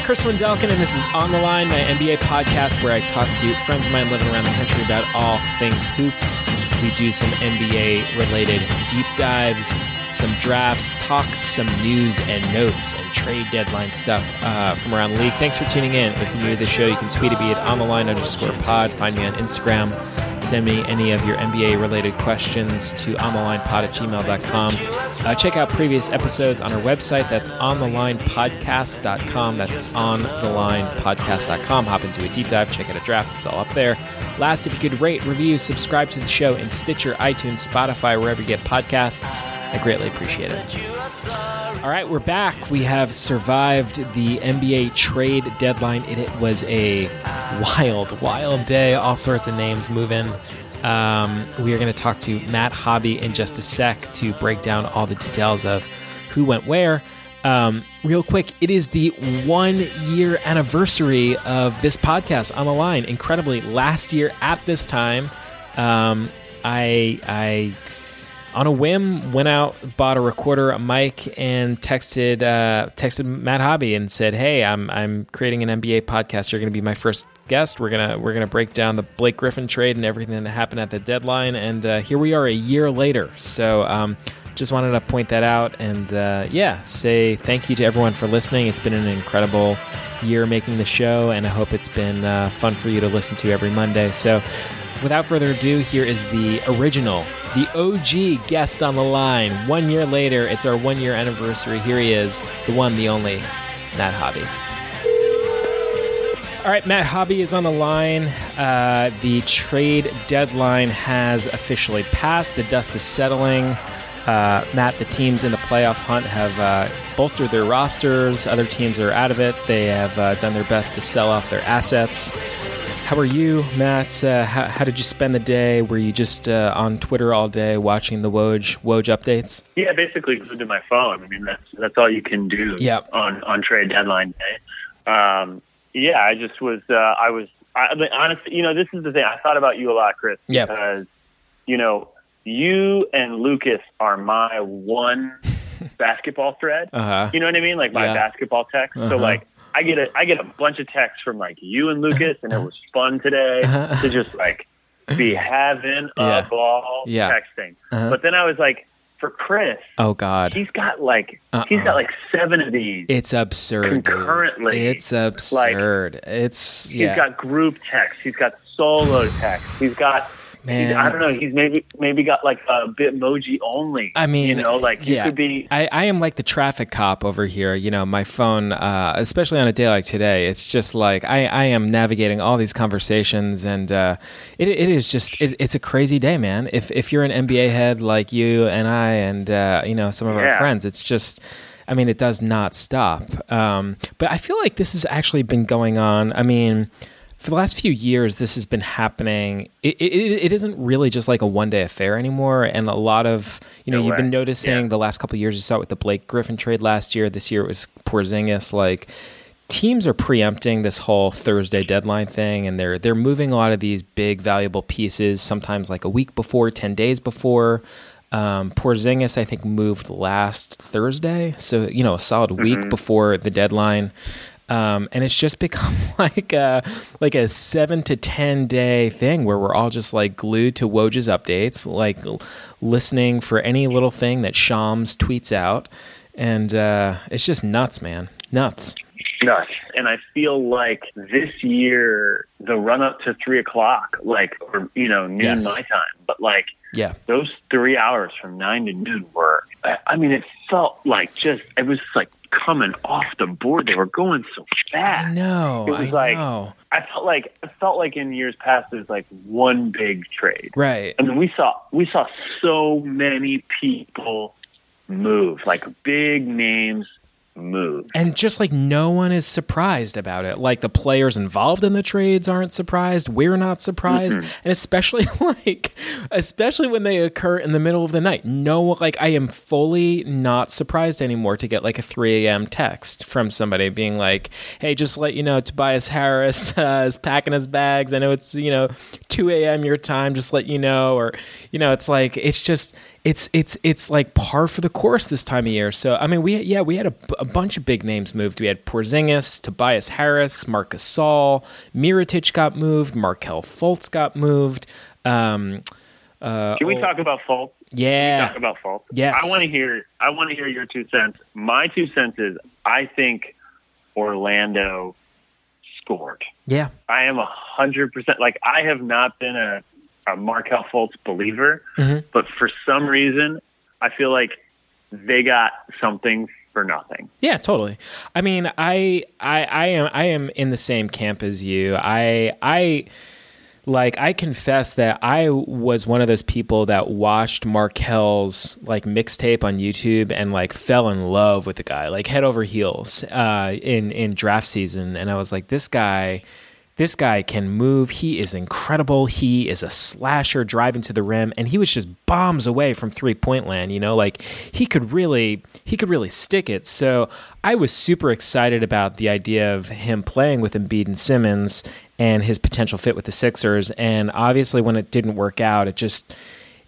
it's Chris Wendelken, and this is On the Line, my NBA podcast where I talk to friends of mine living around the country about all things hoops. We do some NBA related deep dives, some drafts, talk some news and notes and trade deadline stuff uh, from around the league. Thanks for tuning in. If you're new to the show, you can tweet at me at on the line underscore pod. Find me on Instagram. Send me any of your NBA related questions to onthelinepod at gmail.com. Uh, check out previous episodes on our website. That's onthelinepodcast.com. That's onthelinepodcast.com. Hop into a deep dive, check out a draft. It's all up there. Last, if you could rate, review, subscribe to the show in Stitcher, iTunes, Spotify, wherever you get podcasts, I greatly appreciate it. All right, we're back. We have survived the NBA trade deadline. It, it was a wild, wild day. All sorts of names moving. Um, we are going to talk to Matt Hobby in just a sec to break down all the details of who went where. Um, real quick, it is the one year anniversary of this podcast on the line. Incredibly, last year at this time, um, I I on a whim went out bought a recorder a mic and texted uh, texted matt hobby and said hey i'm i'm creating an nba podcast. You're going to be my first guest. We're to we're to break down the blake griffin trade and everything that happened at the deadline and uh, here we are a year later. So um, just wanted to point that out and uh, yeah say thank you to everyone for listening. It's been an incredible year making the show and i hope it's been uh, fun for you to listen to every monday. So without further ado, here is the original, the OG guest on the line. One year later, it's our one year anniversary. Here he is, the one, the only, Matt Hobby. All right, Matt Hobby is on the line. Uh, the trade deadline has officially passed. The dust is settling. Uh, Matt, the teams in the playoff hunt have uh, bolstered their rosters. Other teams are out of it. They have uh, done their best to sell off their assets. How are you, Matt? Uh, how, how, did you spend the day? Were you just uh, on Twitter all day watching the Woj Woj updates? Yeah, basically glued to my phone. I mean, that's that's all you can do yep. on on trade deadline day. Um, yeah, I just was. Uh, I was. I, mean, honestly, you know, this is the thing. I thought about you a lot, Chris, yep. because you know, you and Lucas are my one basketball thread. Uh-huh. You know what I mean? Like my Yeah. basketball text. Uh-huh. So like. I get a I get a bunch of texts from like you and Lucas, and it was fun today to just like be having a Yeah. ball Yeah. texting. Uh-huh. But then I was like, for Chris, Oh God, he's got like Uh-uh. he's got like seven of these. it's absurd. dude. Concurrently. it's absurd. it's He's yeah, got group text. He's got solo text. He's got. Man. I don't know. He's maybe maybe got like a Bitmoji only. I mean, you know, like he yeah. could be. I, I am like the traffic cop over here. You know, my phone, uh, especially on a day like today, it's just like I, I am navigating all these conversations, and uh, it, it is just it, it's a crazy day, man. If if you're an NBA head like you and I, and uh, you know some of our friends, it's just. I mean, it does not stop. Um, but I feel like this has actually been going on. I mean, for the last few years, this has been happening. It, it, it isn't really just like a one day affair anymore. And a lot of, you know, No you've been noticing Yeah. the last couple of years, you saw it with the Blake Griffin trade last year. This year it was Porzingis. Like, teams are preempting this whole Thursday deadline thing, and they're they're moving a lot of these big, valuable pieces. Sometimes like a week before, ten days before. Um, Porzingis, I think, moved last Thursday, so you know, a solid week before the deadline. Um, and it's just become like a like a seven to ten day thing where we're all just like glued to Woj's updates, like listening for any little thing that Shams tweets out, and uh, it's just nuts, man, nuts. nuts. And I feel like this year, the run up to three o'clock, like, or, you know, noon Yes. my time, but like Yeah, those three hours from nine to noon were, I, I mean, it felt like just, it was like coming off the board. They were going so fast. I know, It was I like- know, I felt like, I felt like in years past, there's like one big trade. right? I mean, we saw, we saw so many people move, like big names move. And just like no one is surprised about it. Like the players involved in the trades aren't surprised. We're not surprised. And especially like especially when they occur in the middle of the night. No like I am fully not surprised anymore to get like a 3 a.m. text from somebody being like, Hey, just let you know, Tobias Harris uh, is packing his bags. I know it's, you know, 2 a.m. your time, just let you know. Or, you know, it's like it's just it's it's it's like par for the course this time of year. So I mean, we yeah we had a, a bunch of big names moved. We had Porzingis, Tobias Harris, Marcus Gasol, Mirotic got moved, Markelle Fultz got moved. Um, uh, Can we oh, talk about Fultz? Yeah, talk about Fultz. Yes. I want to hear. I want to hear your two cents. My two cents is I think Orlando scored. Yeah, I am a hundred percent. Like I have not been a, a Markelle Fultz believer, mm-hmm. but for some reason, I feel like they got something for nothing. Yeah, totally. I mean, I I I am I am in the same camp as you. I I like I confess that I was one of those people that watched Markelle's like mixtape on YouTube and like fell in love with the guy, like head over heels, uh, in in draft season, and I was like, this guy. This guy can move. He is incredible. He is a slasher driving to the rim, and he was just bombs away from three point land. You know, like he could really, he could really stick it. So I was super excited about the idea of him playing with Embiid and Simmons and his potential fit with the Sixers. And obviously, when it didn't work out, it just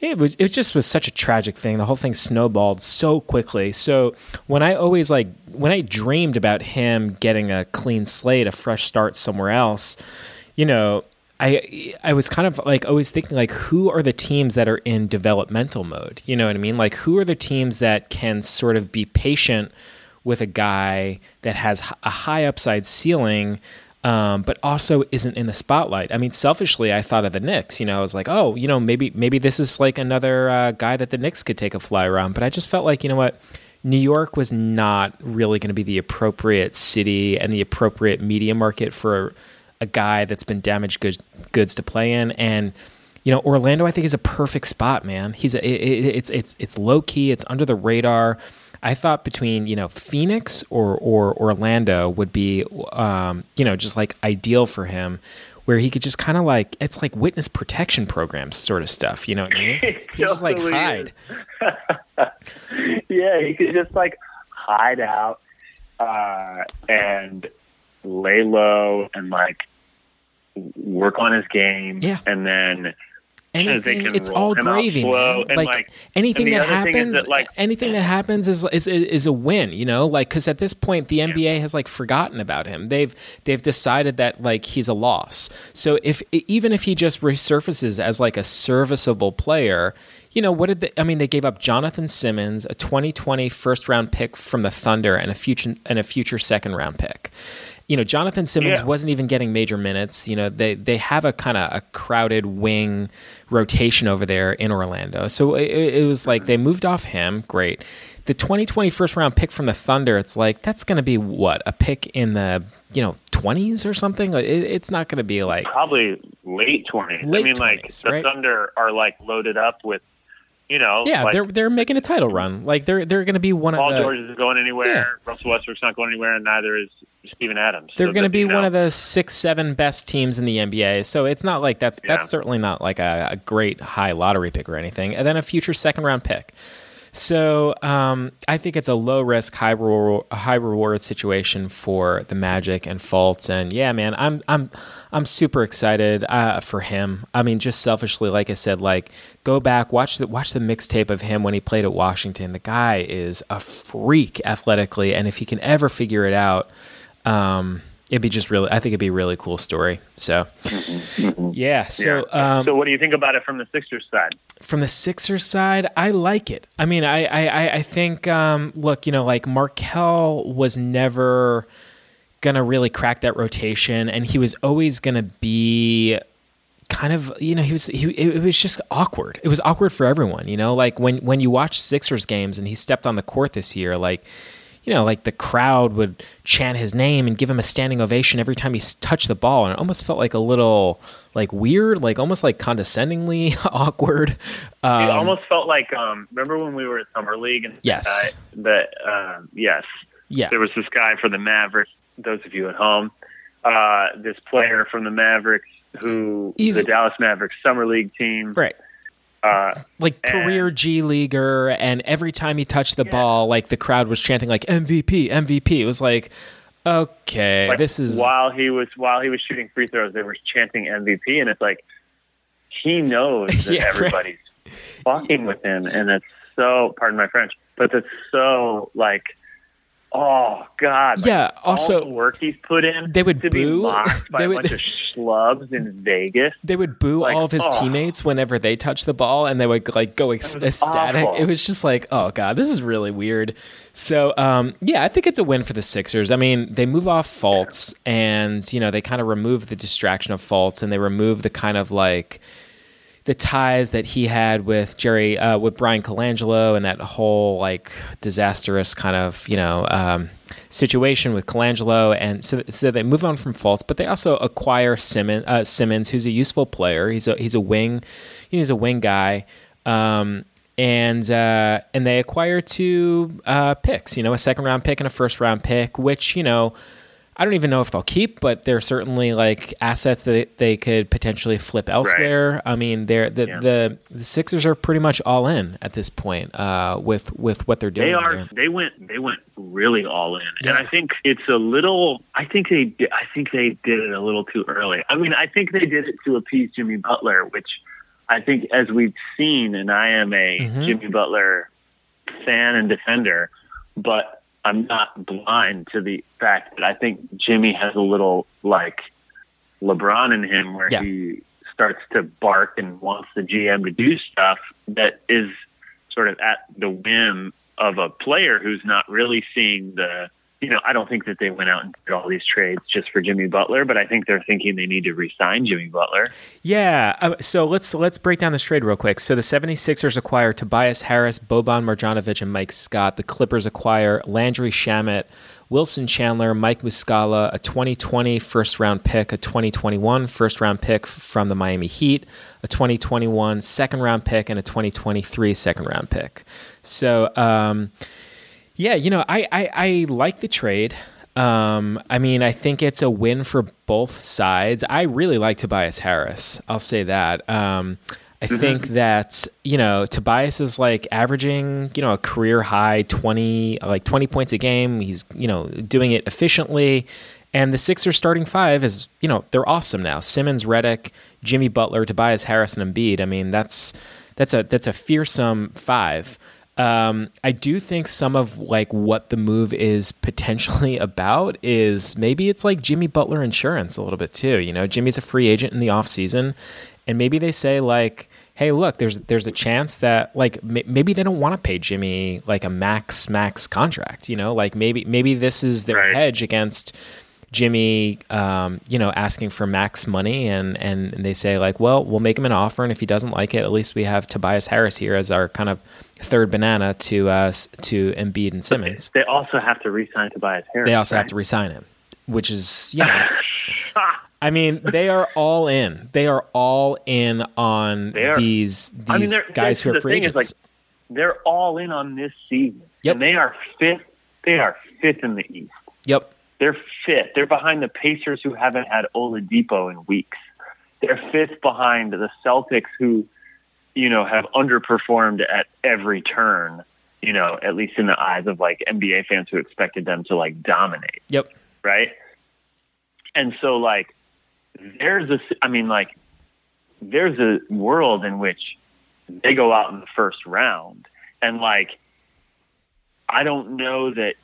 it was it just was such a tragic thing. The whole thing snowballed so quickly. So when I always like when I dreamed about him getting a clean slate, a fresh start somewhere else, you know, I I was kind of like always thinking like who are the teams that are in developmental mode? You know what I mean? Like who are the teams that can sort of be patient with a guy that has a high upside ceiling um, but also isn't in the spotlight. I mean, selfishly, I thought of the Knicks. You know, I was like, oh, you know, maybe maybe this is like another uh, guy that the Knicks could take a fly around. But I just felt like, you know what, New York was not really going to be the appropriate city and the appropriate media market for a guy that's been damaged goods, goods to play in. And you know, Orlando, I think, is a perfect spot, man. He's a, it, it's it's it's low key, it's under the radar. I thought between you know Phoenix or or Orlando would be um, you know just like ideal for him, where he could just kind of like it's like witness protection programs sort of stuff. You know what I mean? He just like hide. yeah, he could just like hide out uh, and lay low and like work on his game. Yeah, and then anything it's all gravy man. Like, like, anything that happens that, like, anything that happens is, is is a win you know like because at this point the nba yeah. has like forgotten about him they've they've decided that like he's a loss so if even if he just resurfaces as like a serviceable player you know what did they i mean they gave up jonathan simmons a 2020 first round pick from the thunder and a future and a future second round pick you know, Jonathan Simmons yeah. wasn't even getting major minutes. You know, they they have a kind of a crowded wing rotation over there in Orlando. So it, it, was like they moved off him. Great. The 2020 first round pick from the Thunder, it's like that's going to be what a pick in the you know 20s or something. It, it's not going to be like probably late 20s. Late I mean, 20s, like the right? Thunder are like loaded up with you know, yeah, like, they're they're making a title run. Like they're they're going to be one Paul of the. Paul George isn't going anywhere. Yeah. Russell Westbrook's not going anywhere, and neither is Steven Adams. They're so going to be one of the six, seven best teams in the NBA. So it's not like that's yeah. that's certainly not like a, a, great high lottery pick or anything. And then a future second round pick. So um, I think it's a low risk, high reward, high reward situation for the Magic and Fultz. And yeah, man, I'm I'm I'm super excited uh, for him. I mean, just selfishly, like I said, like go back watch the watch the mixtape of him when he played at Washington. The guy is a freak athletically, and if he can ever figure it out. Um, it'd be just really i think it'd be a really cool story. So yeah so yeah. Um, so what do you think about it from the sixers side? From the sixers side i like it. I mean i i i think um, look you know like markelle was never gonna really crack that rotation and he was always gonna be kind of you know he was he it was just awkward. It was awkward for everyone you know? Like when when you watch sixers games and he stepped on the court this year like you know, like the crowd would chant his name and give him a standing ovation every time he touched the ball, and it almost felt like a little like weird, like almost like condescendingly awkward. Um, it almost felt like um, remember when we were at summer league and yes, that uh, yes, yeah, there was this guy for the Mavericks. Those of you at home, uh, this player from the Mavericks who He's, the Dallas Mavericks summer league team, right? Uh, like and, career G leaguer, and every time he touched the yeah. ball, like the crowd was chanting like MVP, MVP. It was like, okay, like this is while he was while he was shooting free throws, they were chanting MVP, and it's like he knows that yeah, everybody's. Right. fucking with him, and it's so. Pardon my French, but it's so like. Oh God! Like, Yeah, also- all the work he's put in. They would to be boo- mocked by they a would- bunch of schlubs in Vegas. They would boo Like, all of his oh. teammates whenever they touched the ball, and they would like go ec- ecstatic. awful. It was just like, oh god, this is really weird. So, um, yeah, I think it's a win for the Sixers. I mean, they move off Fultz, and you know they kind of remove the distraction of Fultz, and they remove the kind of like the ties that he had with Jerry, uh, with Bryan Colangelo, and that whole like disastrous kind of you know um, situation with Colangelo, and so so they move on from Fultz, but they also acquire Simmons, uh, Simmons, who's a useful player. He's a he's a wing, he's a wing guy. Um, and uh, and they acquire two uh, picks, you know, a second round pick and a first round pick, which you know I don't even know if they'll keep, but they're certainly like assets that they could potentially flip elsewhere. I mean, they're the, Yeah. the the Sixers are pretty much all in at this point uh, with with what they're doing. They are. here. They went. They went really all in, Yeah. and I think it's a little. I think they. I think they did it a little too early. I mean, I think they did it to appease Jimmy Butler, which I think, as we've seen, and I am a Mhm. Jimmy Butler fan and defender, but I'm not blind to the fact that I think Jimmy has a little like LeBron in him, where Yeah. he starts to bark and wants the GM to do stuff that is sort of at the whim of a player who's not really seeing the you know, I don't think that they went out and did all these trades just for Jimmy Butler, but I think they're thinking they need to re-sign Jimmy Butler. Yeah. Uh, so let's let's break down this trade real quick. So the 76ers acquire Tobias Harris, Boban Marjanovic, and Mike Scott. The Clippers acquire Landry Shamet, Wilson Chandler, Mike Muscala, a 2020 first round pick, a 2021 first round pick from the Miami Heat, a 2021 second round pick, and a 2023 second round pick. So um, yeah, you know, I, I, I like the trade. Um, I mean, I think it's a win for both sides. I really like Tobias Harris. I'll say that. Um, I think that you know Tobias is like averaging you know a career high twenty like twenty points a game. He's you know doing it efficiently, and the Sixers starting five is you know they're awesome now. Simmons, Redick, Jimmy Butler, Tobias Harris, and Embiid. I mean that's that's a that's a fearsome five. Um, I do think some of like what the move is potentially about is maybe it's like Jimmy Butler insurance a little bit too. You know, Jimmy's a free agent in the offseason, and maybe they say like, "Hey, look, there's there's a chance that like m- maybe they don't want to pay Jimmy like a max max contract. You know, like maybe maybe this is their Right. hedge against." Jimmy, um, you know, asking for max money, and, and they say like, well, we'll make him an offer, and if he doesn't like it, at least we have Tobias Harris here as our kind of third banana to uh, to Embiid and Simmons. They also have to re-sign Tobias Harris. They also have right? to resign him, which is you know, I mean, they are all in. They are all in on these these I mean, they're, guys who the are free agents. Like, they're all in on this season, Yep. and they are fifth. They are fifth in the East. yep. They're fifth. They're behind the Pacers, who haven't had Oladipo in weeks. They're fifth behind the Celtics, who, you know, have underperformed at every turn. You know, at least in the eyes of like NBA fans who expected them to like dominate, Yep. right? And so, like, there's a. I mean, like, there's a world in which they go out in the first round, and like, I don't know that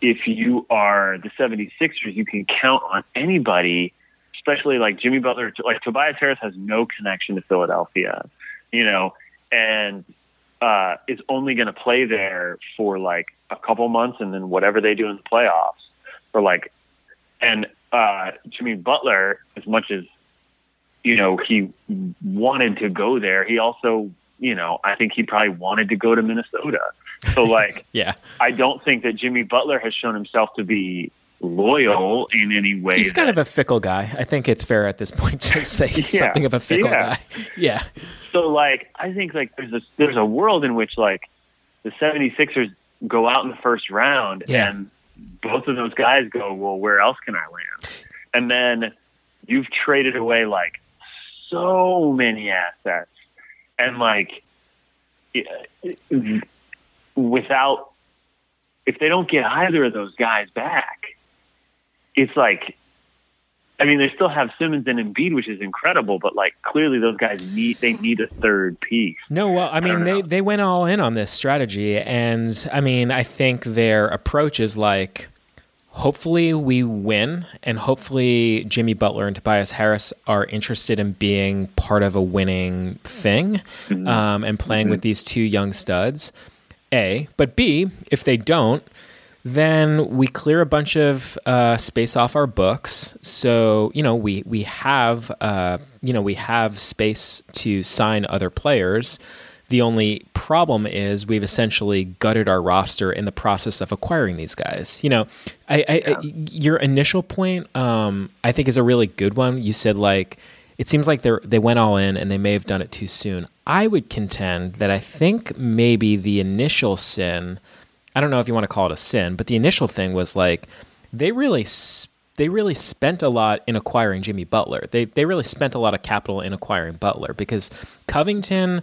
if you are the 76ers, you can count on anybody, especially like Jimmy Butler. Like Tobias Harris has no connection to Philadelphia, you know, and uh, is only going to play there for like a couple months and then whatever they do in the playoffs or like, and uh, Jimmy Butler, as much as, you know, he wanted to go there, he also, you know, I think he probably wanted to go to Minnesota. So like, Yeah. I don't think that Jimmy Butler has shown himself to be loyal in any way. He's kind of a fickle guy. I think it's fair at this point to say he's Yeah. something of a fickle Yeah. guy. Yeah. so like I think like there's a there's a world in which like the 76ers go out in the first round Yeah. and both of those guys go, well, where else can I land? And then you've traded away like so many assets and like without if they don't get either of those guys back, it's like I mean, they still have Simmons and Embiid, which is incredible, but like clearly those guys need they need a third piece. No, well, I mean, I they they went all in on this strategy, and I mean, I think their approach is like, hopefully we win, and hopefully Jimmy Butler and Tobias Harris are interested in being part of a winning thing, Mm-hmm. um, and playing with these two young studs. A, but B, if they don't, then we clear a bunch of uh, space off our books. So you know we we have uh, you know we have space to sign other players. The only problem is we've essentially gutted our roster in the process of acquiring these guys. You know, I, I, I your initial point um, I think is a really good one. You said like it seems like they they went all in and they may have done it too soon. I would contend that I think maybe the initial sin, I don't know if you want to call it a sin, but the initial thing was like they really they really spent a lot in acquiring Jimmy Butler. They they really spent a lot of capital in acquiring Butler because Covington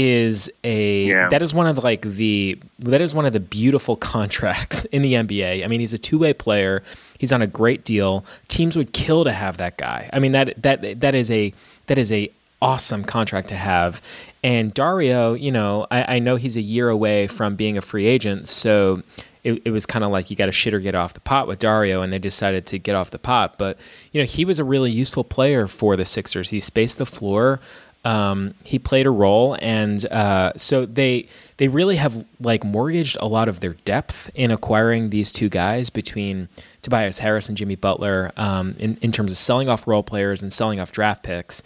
is a Yeah. that is one of like the that is one of the beautiful contracts in the NBA. I mean, he's a two-way player. He's on a great deal. Teams would kill to have that guy. I mean, that that that is a that is a awesome contract to have. And Dario, you know, I, I know he's a year away from being a free agent, so it, it was kind of like you got to shit or get off the pot with Dario, and they decided to get off the pot. But you know, he was a really useful player for the Sixers. He spaced the floor. Um, he played a role, and uh, so they they really have like mortgaged a lot of their depth in acquiring these two guys between Tobias Harris and Jimmy Butler um, in in terms of selling off role players and selling off draft picks.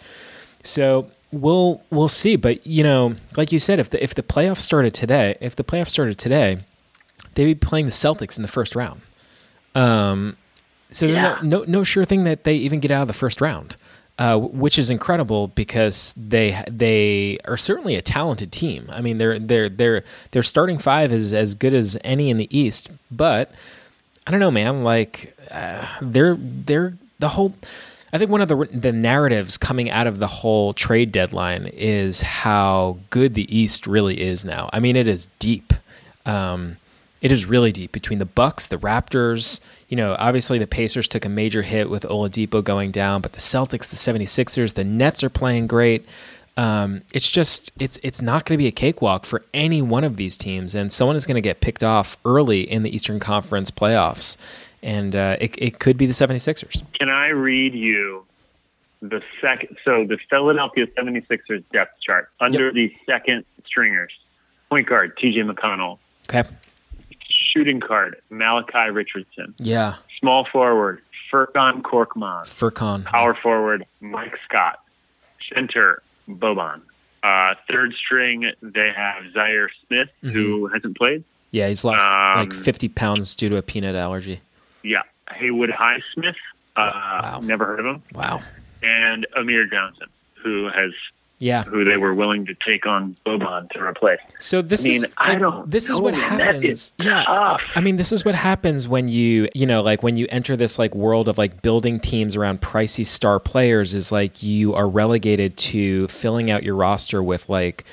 So we'll we'll see. But you know, like you said, if the if the playoffs started today, if the playoffs started today, they'd be playing the Celtics in the first round. Um, so there's Yeah. no, no no sure thing that they even get out of the first round, uh, which is incredible because they they are certainly a talented team. I mean, their their their their starting five is as good as any in the East, but I don't know, man. Like uh, they're they're the whole. I think one of the the narratives coming out of the whole trade deadline is how good the East really is now. I mean, it is deep. Um, it is really deep between the Bucks, the Raptors. You know, obviously the Pacers took a major hit with Oladipo going down, but the Celtics, the 76ers, the Nets are playing great. Um, it's just it's it's not going to be a cakewalk for any one of these teams, and someone is going to get picked off early in the Eastern Conference playoffs, and uh, it it could be the 76ers. Can I read you the second? So the Philadelphia 76ers depth chart under the second stringers: point guard T.J. McConnell, Okay. Shooting guard Malachi Richardson, Yeah. small forward Furkan Korkmaz, Furkan. power forward Mike Scott, center Boban. Uh, third string, they have Zhaire Smith, who hasn't played. Yeah, he's lost Um, like 50 pounds due to a peanut allergy. Yeah, Haywood Highsmith. Uh, Never heard of him. Wow. And Amir Johnson, who has Yeah. who they were willing to take on Boban to replace. So this I mean, is I don't this is what happens. yeah. tough. I mean, this is what happens when you, you know, like when you enter this like world of like building teams around pricey star players is like you are relegated to filling out your roster with like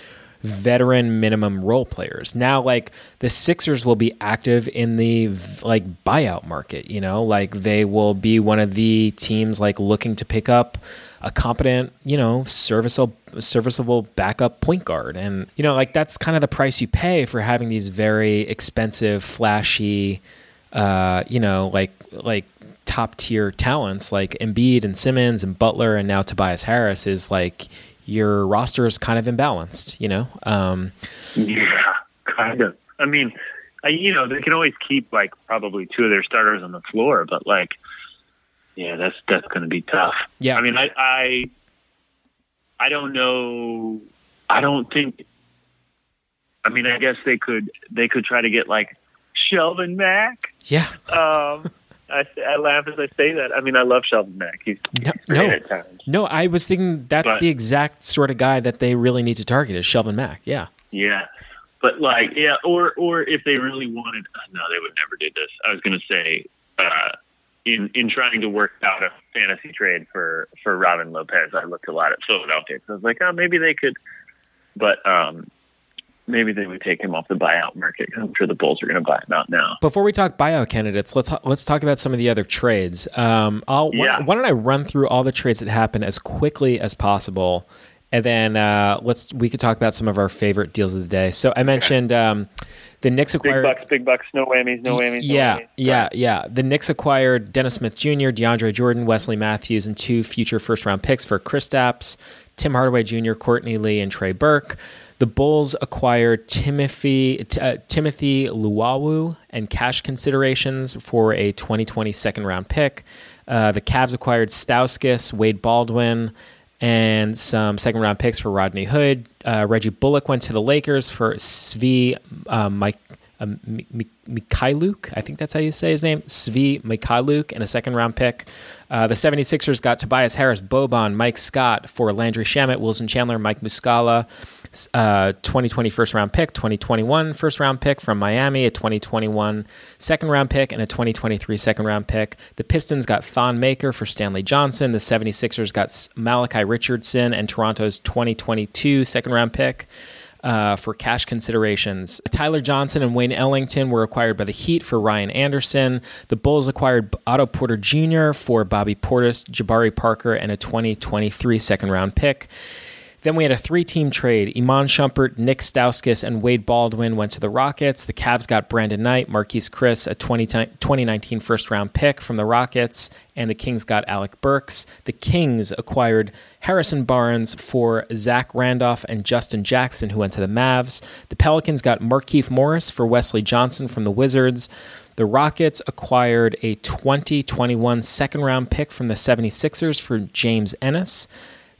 veteran minimum role players. Now like the Sixers will be active in the like buyout market, you know, like they will be one of the teams like looking to pick up a competent, you know, serviceable serviceable backup point guard. And you know, like that's kind of the price you pay for having these very expensive, flashy uh, you know, like like top tier talents like Embiid and Simmons and Butler and now Tobias Harris is like your roster is kind of imbalanced, you know. Um, Yeah, kind of. I mean, I, you know, they can always keep like probably two of their starters on the floor, but like, yeah, that's that's going to be tough. Yeah. I mean, I, I, I don't know. I don't think. I mean, I guess they could they could try to get like Shelvin Mack. yeah, Um, I, I laugh as I say that. I mean, I love Shelvin Mack. He's, No- he's no. no, I was thinking that's But- the exact sort of guy that they really need to target is Shelvin Mack. Yeah, Yeah. But like, yeah, or or if they really wanted, no, they would never do this. I was going to say, uh, in in trying to work out a fantasy trade for for Robin Lopez, I looked a lot at Philadelphia. So I was like, oh, maybe they could. But um, maybe they would take him off the buyout market. I'm sure the Bulls are going to buy him out now. Before we talk buyout candidates, let's let's talk about some of the other trades. Um, I'll, Yeah. why, why don't I run through all the trades that happened as quickly as possible, and then uh, let's we could talk about some of our favorite deals of the day. So I mentioned um, the Knicks acquired Big bucks, big bucks, no whammies, no whammies. no Yeah, whammies. yeah, yeah. The Knicks acquired Dennis Smith Jr., DeAndre Jordan, Wesley Matthews, and two future first round picks for Chris Kristaps, Tim Hardaway Jr., Courtney Lee, and Trey Burke. The Bulls acquired Timothy uh, Timothy Luwawu and cash considerations for a 2020 second round pick. Uh, the Cavs acquired Stauskas, Wade Baldwin, and some second round picks for Rodney Hood. Uh, Reggie Bullock went to the Lakers for Svi uh, Mike um, Mi- Mi- Mykhailiuk, I think that's how you say his name, Svi Mykhailiuk, and a second round pick. Uh, the 76ers got Tobias Harris, Boban, Mike Scott for Landry Shamet, Wilson Chandler, Mike Muscala, uh, 2020 first round pick, 2021 first round pick from Miami, a 2021 second round pick, and a 2023 second round pick. The Pistons got Thon Maker for Stanley Johnson. The 76ers got Malachi Richardson and Toronto's 2022 second round pick uh, for cash considerations. Tyler Johnson and Wayne Ellington were acquired by the Heat for Ryan Anderson. The Bulls acquired Otto Porter Jr. for Bobby Portis, Jabari Parker, and a 2023 second round pick. Then we had a three team trade. Iman Shumpert, Nick Stauskas, and Wade Baldwin went to the Rockets. The Cavs got Brandon Knight, Marquese Chriss, a 20, 2019 first round pick from the Rockets, and the Kings got Alec Burks. The Kings acquired Harrison Barnes for Zach Randolph and Justin Jackson, who went to the Mavs. The Pelicans got Markieff Morris for Wesley Johnson from the Wizards. The Rockets acquired a 2021 second round pick from the 76ers for James Ennis.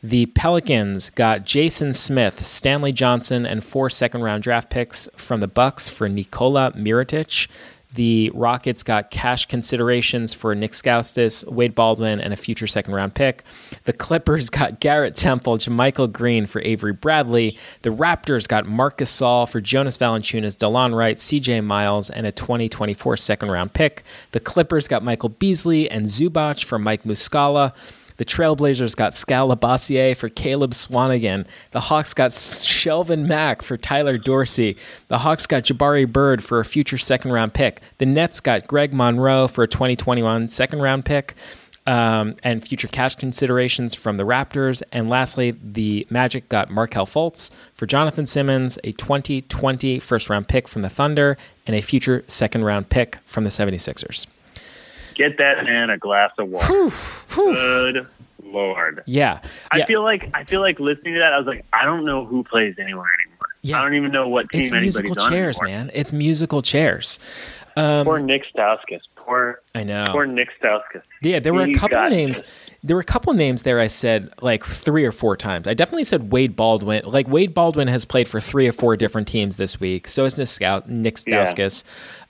The Pelicans got Jason Smith, Stanley Johnson, and four second round draft picks from the Bucks for Nikola Mirotic. The Rockets got cash considerations for Nick Stauskas, Wade Baldwin, and a future second round pick. The Clippers got Garrett Temple, JaMychal Green for Avery Bradley. The Raptors got Marc Gasol for Jonas Valanciunas, Delon Wright, CJ Miles, and a 2024 second round pick. The Clippers got Michael Beasley and Zubac for Mike Muscala. The Trailblazers got Skal Labissiere for Caleb Swanigan. The Hawks got Shelvin Mack for Tyler Dorsey. The Hawks got Jabari Bird for a future second round pick. The Nets got Greg Monroe for a 2021 second round pick. Um, and future cash considerations from the Raptors. And lastly, the Magic got Markelle Fultz for Jonathan Simmons, a 2020 first round pick from the Thunder, and a future second round pick from the 76ers. Get that man a glass of water. Good lord. Yeah. I yeah. feel like I feel like listening to that. I was like, I don't know who plays anywhere anymore. Yeah. I don't even know what team it's musical chairs, anymore. man. It's musical chairs. Um, Poor Nick Stauskas. Poor I know. poor Nick Stauskas. Yeah, there were a couple names. There were a couple names there. I said like three or four times. I definitely said Wade Baldwin. Like Wade Baldwin has played for three or four different teams this week. So has Nick Scout, Nick Yeah. Stauskas.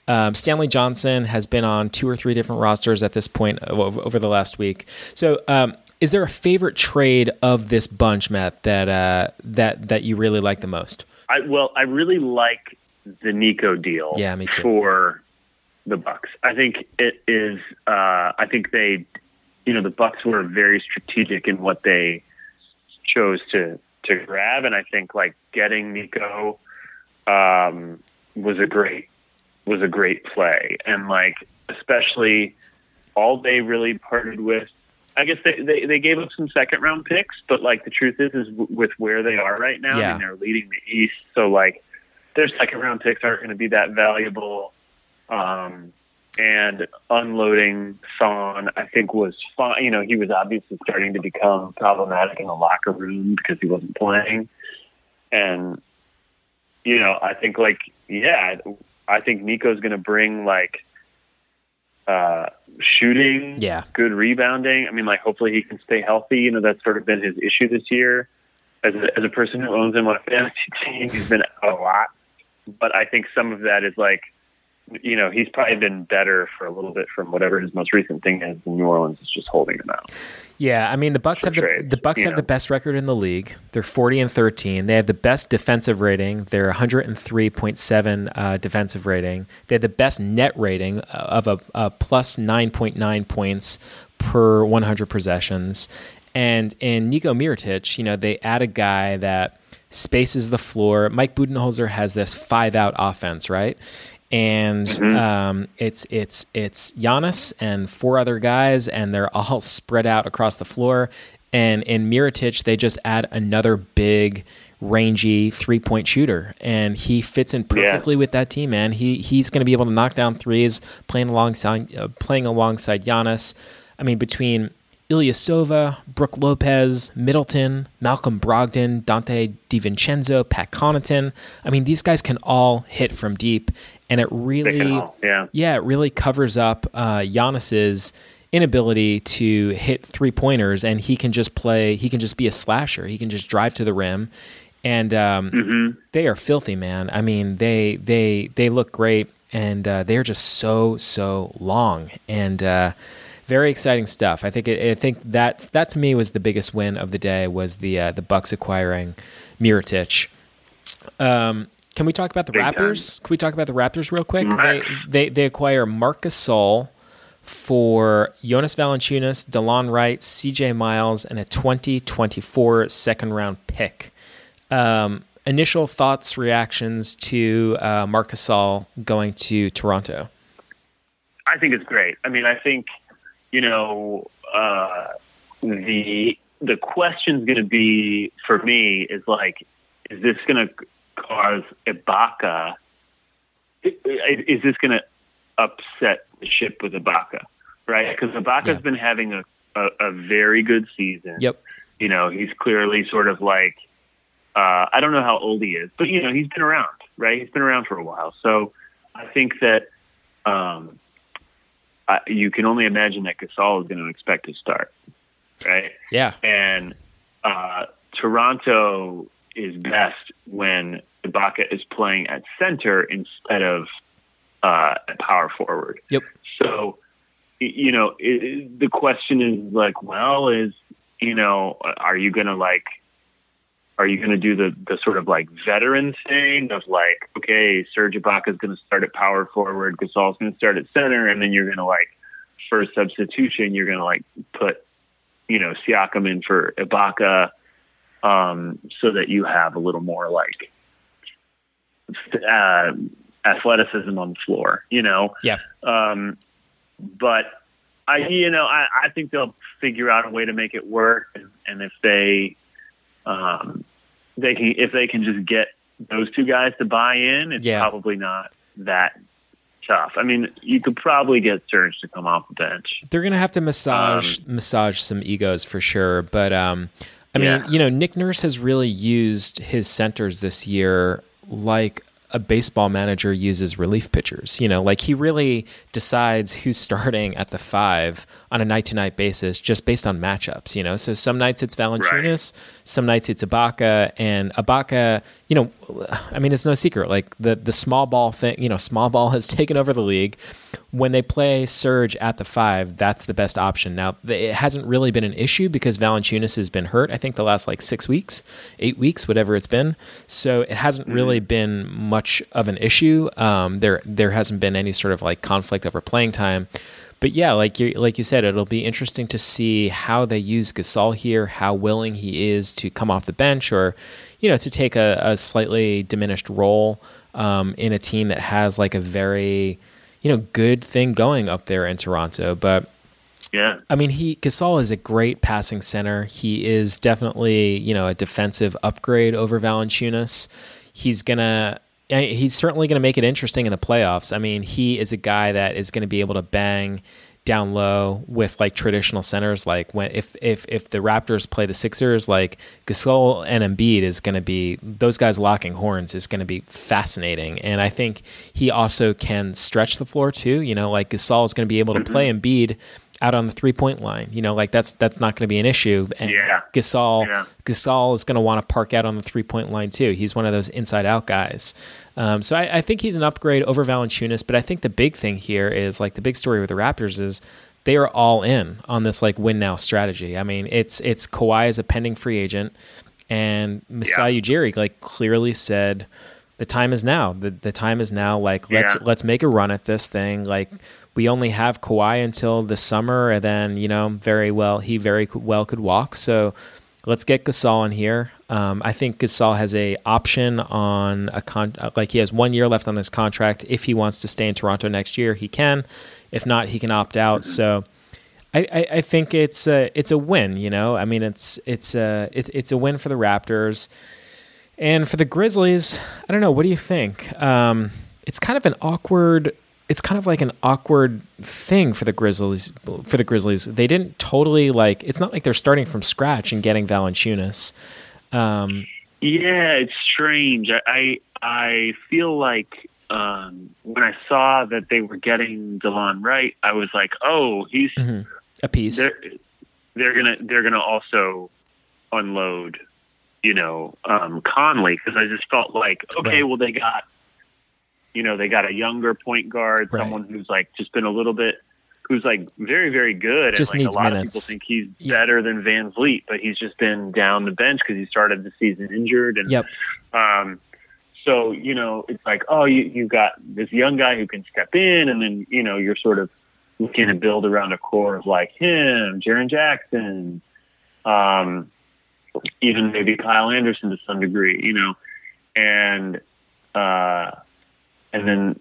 Um, Stanley Johnson has been on two or three different rosters at this point over, over the last week. So, um, is there a favorite trade of this bunch, Matt, that uh, that that you really like the most? I well, I really like the Nico deal. Yeah, me too. For the Bucks, I think it is. Uh, I think they, you know, the Bucks were very strategic in what they chose to to grab, and I think like getting Nico um, was a great was a great play, and like especially all they really partnered with. I guess they, they, they gave up some second round picks, but like the truth is, is w- with where they are right now, I Yeah. mean, they're leading the East. So like their second round picks aren't going to be that valuable. Um, and unloading Thon, I think was fine. You know, he was obviously starting to become problematic in the locker room because he wasn't playing. And, you know, I think like, yeah, I think Nico's going to bring like, uh, shooting, Yeah. good rebounding. I mean, like hopefully he can stay healthy. You know, that's sort of been his issue this year. As a, as a person who owns him on a fantasy team, he's been out a lot. But I think some of that is like, you know, he's probably been better for a little bit from whatever his most recent thing is. And New Orleans is just holding him out. Yeah, I mean the Bucks have the, trades, the Bucks have know. the best record in the league. They're 40 and 13. They have the best defensive rating. They're 103.7 uh, defensive rating. They have the best net rating of a, a plus 9.9 points per 100 possessions. And in Nico Mirotic, you know, they add a guy that spaces the floor. Mike Budenholzer has this five out offense, right? And Mm-hmm. um, it's it's it's Giannis and four other guys, and they're all spread out across the floor. And in Mirotic, they just add another big, rangy three point shooter, and he fits in perfectly with that team. Man, he he's going to be able to knock down threes, playing alongside uh, playing alongside Giannis. I mean, between Ilyasova, Brook Lopez, Middleton, Malcolm Brogdon, Donte DiVincenzo, Pat Connaughton. I mean, these guys can all hit from deep, and it really, all, yeah. it really covers up uh, Giannis's inability to hit three pointers, and he can just play. He can just be a slasher. He can just drive to the rim, and um, Mm-hmm. they are filthy, man. I mean, they they they look great, and uh, they're just so so long and. Uh, very exciting stuff. I think I think that that to me was the biggest win of the day was the uh, the Bucks acquiring Mirotic. Um, can we talk about the Big Raptors? Can we talk about the Raptors real quick? They, they they acquire Marcus Gasol for Jonas Valanciunas, DeLon Wright, CJ Miles, and a 2024 second round pick. Um, initial thoughts, reactions to uh, Marcus Gasol going to Toronto? I think it's great. I mean, I think you know uh, the the question's going to be for me is like, is this going to cause Ibaka? Is this going to upset the ship with Ibaka? Right? Because Ibaka's Yeah. been having a, a, a very good season. Yep. You know, he's clearly sort of like uh, I don't know how old he is, but you know, he's been around, right? He's been around for a while. So I think that um, I, you can only imagine that Gasol is going to expect to start, right? Yeah. And uh, Toronto is best when Ibaka is playing at center instead of uh, at power forward. Yep. So, you know, it, the question is like, well, is you know, are you going to like, are you going to do the the sort of like veteran thing of like, okay, Serge Ibaka is going to start at power forward, Gasol's going to start at center, and then you're going to like, for substitution, you're going to like put, you know, Siakam in for Ibaka, um, so that you have a little more like uh, athleticism on the floor, you know. Yeah. Um, but I, you know, I, I think they'll figure out a way to make it work, and, and if they, um, they can, if they can just get those two guys to buy in, it's Yeah. probably not that tough. I mean, you could probably get Serge to come off the bench. They're gonna have to massage massage some egos for sure. But um, I mean, Yeah. you know, Nick Nurse has really used his centers this year like a baseball manager uses relief pitchers. You know, like he really decides who's starting at the five on a night to night basis just based on matchups. You know, so some nights it's Valanciunas, some nights it's Ibaka, and Ibaka. You know, I mean, it's no secret. Like the the small ball thing. You know, small ball has taken over the league. When they play Serge at the five, that's the best option. Now, it hasn't really been an issue because Valanciunas has been hurt. I think the last like six weeks, eight weeks, whatever it's been. So it hasn't really been much of an issue. Um, there there hasn't been any sort of like conflict over playing time. But yeah, like you like you said, it'll be interesting to see how they use Gasol here, how willing he is to come off the bench, or you know, to take a, a slightly diminished role um, in a team that has like a very you know good thing going up there in Toronto. But Yeah. I mean, he Gasol is a great passing center. He is definitely you know a defensive upgrade over Valanciunas. He's gonna. He's certainly going to make it interesting in the playoffs. I mean, he is a guy that is going to be able to bang down low with like traditional centers. Like when if if if the Raptors play the Sixers, like Gasol and Embiid is going to be those guys locking horns is going to be fascinating. And I think he also can stretch the floor too. You know, like Gasol is going to be able to mm-hmm. play Embiid out on the three point line. You know, like that's that's not going to be an issue. And Yeah. Gasol Yeah. Gasol is going to want to park out on the three point line too. He's one of those inside out guys. Um, so I, I think he's an upgrade over Valanciunas. But I think the big thing here is like the big story with the Raptors is they are all in on this like win now strategy. I mean, it's it's Kawhi is a pending free agent, and Masai Ujiri like clearly said the time is now. The the time is now. Like let's Yeah. let's make a run at this thing. Like we only have Kawhi until the summer, and then you know very well he very well could walk. So let's get Gasol in here. Um, I think Gasol has a option on a con uh, like he has one year left on this contract. If he wants to stay in Toronto next year, he can. If not, he can opt out. So. I, I, I think it's a, it's a win, you know. I mean, it's it's a it, it's a win for the Raptors, and for the Grizzlies. I don't know. What do you think? Um, it's kind of an awkward it's kind of like an awkward thing for the Grizzlies. For the Grizzlies, they didn't totally like. It's not like they're starting from scratch and getting Valanciunas. Um, yeah, it's strange. I I, feel like um, when I saw that they were getting Delon Wright, I was like, oh, he's mm-hmm. a piece. They're, they're gonna they're gonna also unload, you know, um, Conley because I just felt like okay, right. well they got you know, they got a younger point guard, right. someone who's like just been a little bit, who's like very, very good. Just and like a lot minutes. of people think he's yeah. better than VanVleet, but he's just been down the bench because he started the season injured. And, yep. um, so, you know, it's like, oh, you, you've got this young guy who can step in and then, you know, you're sort of looking to build around a core of like him, Jaren Jackson, um, even maybe Kyle Anderson to some degree, you know, and, uh, and then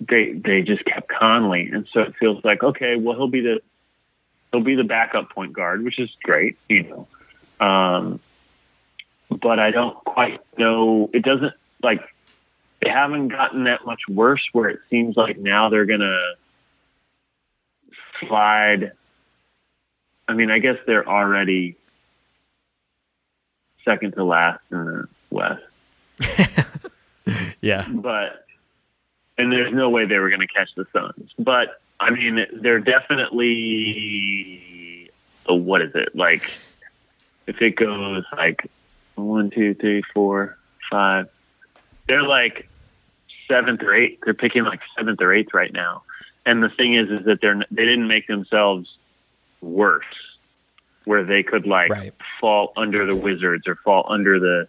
they they just kept Conley, and so it feels like okay, well he'll be the he'll be the backup point guard, which is great, you know. Um, but I don't quite know. It doesn't like they haven't gotten that much worse. Where it seems like now they're gonna slide. I mean, I guess they're already second to last in the West. yeah, but and there's no way they were going to catch the Suns. But I mean, they're definitely what is it like? If it goes like one, two, three, four, five, they're like seventh or eighth. They're picking like seventh or eighth right now. And the thing is, is that they're they didn't make themselves worse, where they could like right. fall under the Wizards or fall under the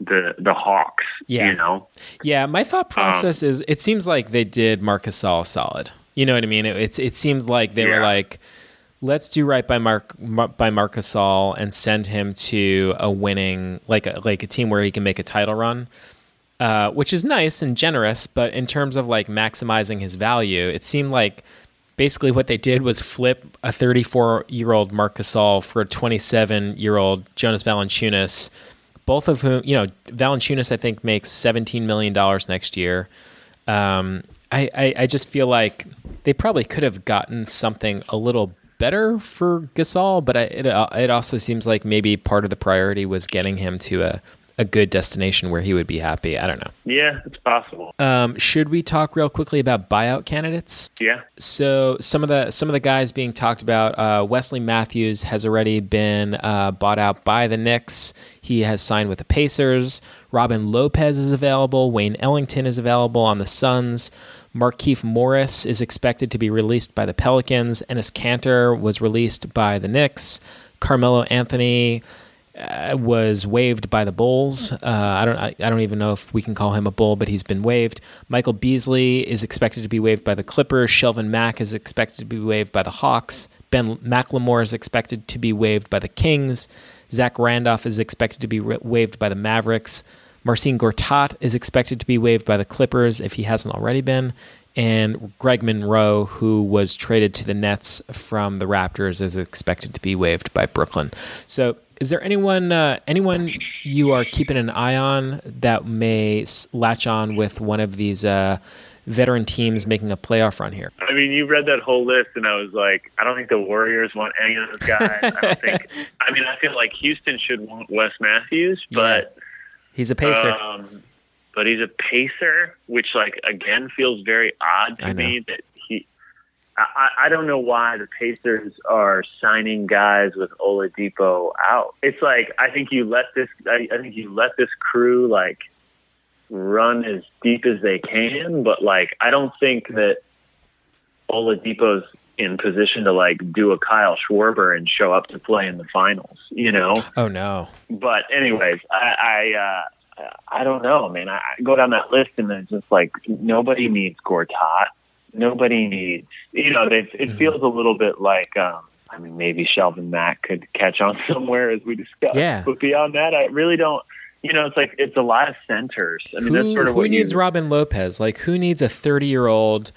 the the Hawks. Yeah. You know. Yeah, my thought process um, is it seems like they did Marc Gasol solid. You know what I mean? It, it's it seemed like they yeah. were like, let's do right by Marc by Marc Gasol and send him to a winning like a like a team where he can make a title run. Uh, which is nice and generous, but in terms of like maximizing his value, it seemed like basically what they did was flip a 34 year old Marc Gasol for a 27 year old Jonas Valanciunas both of whom, you know, Valanciunas I think makes seventeen million dollars next year. Um, I, I, I just feel like they probably could have gotten something a little better for Gasol, but I, it it also seems like maybe part of the priority was getting him to a a good destination where he would be happy. I don't know. Yeah, it's possible. Um, should we talk real quickly about buyout candidates? Yeah. So some of the some of the guys being talked about, uh, Wesley Matthews has already been uh, bought out by the Knicks. He has signed with the Pacers. Robin Lopez is available. Wayne Ellington is available on the Suns. Markieff Morris is expected to be released by the Pelicans. Enes Kanter was released by the Knicks. Carmelo Anthony uh, was waived by the Bulls. Uh, I don't. I, I, don't even know if we can call him a Bull, but he's been waived. Michael Beasley is expected to be waived by the Clippers. Shelvin Mack is expected to be waived by the Hawks. Ben McLemore is expected to be waived by the Kings. Zach Randolph is expected to be re- waived by the Mavericks. Marcin Gortat is expected to be waived by the Clippers if he hasn't already been. And Greg Monroe, who was traded to the Nets from the Raptors, is expected to be waived by Brooklyn. So is there anyone uh, anyone you are keeping an eye on that may latch on with one of these uh, veteran teams making a playoff run here? I mean, you read that whole list, and I was like, I don't think the Warriors want any of those guys. I don't think. I mean, I feel like Houston should want Wes Matthews, but yeah. he's a pacer. Um, but he's a pacer, which like again feels very odd to me that I, I don't know why the Pacers are signing guys with Oladipo out. It's like I think you let this. I, I think you let this crew like run as deep as they can, but like I don't think that Oladipo's in position to like do a Kyle Schwarber and show up to play in the finals. You know? Oh no. But anyways, I. I uh, I don't know, man. I, I go down that list and it's just like nobody needs Gortat nobody needs. You know, it, it mm-hmm. feels a little bit like um, I mean, maybe Shelvin Mack could catch on somewhere as we discussed. Yeah. But beyond that, I really don't. You know, it's like it's a lot of centers. I mean, who, that's sort of who needs you, Robin Lopez? Like, who needs a 30 year old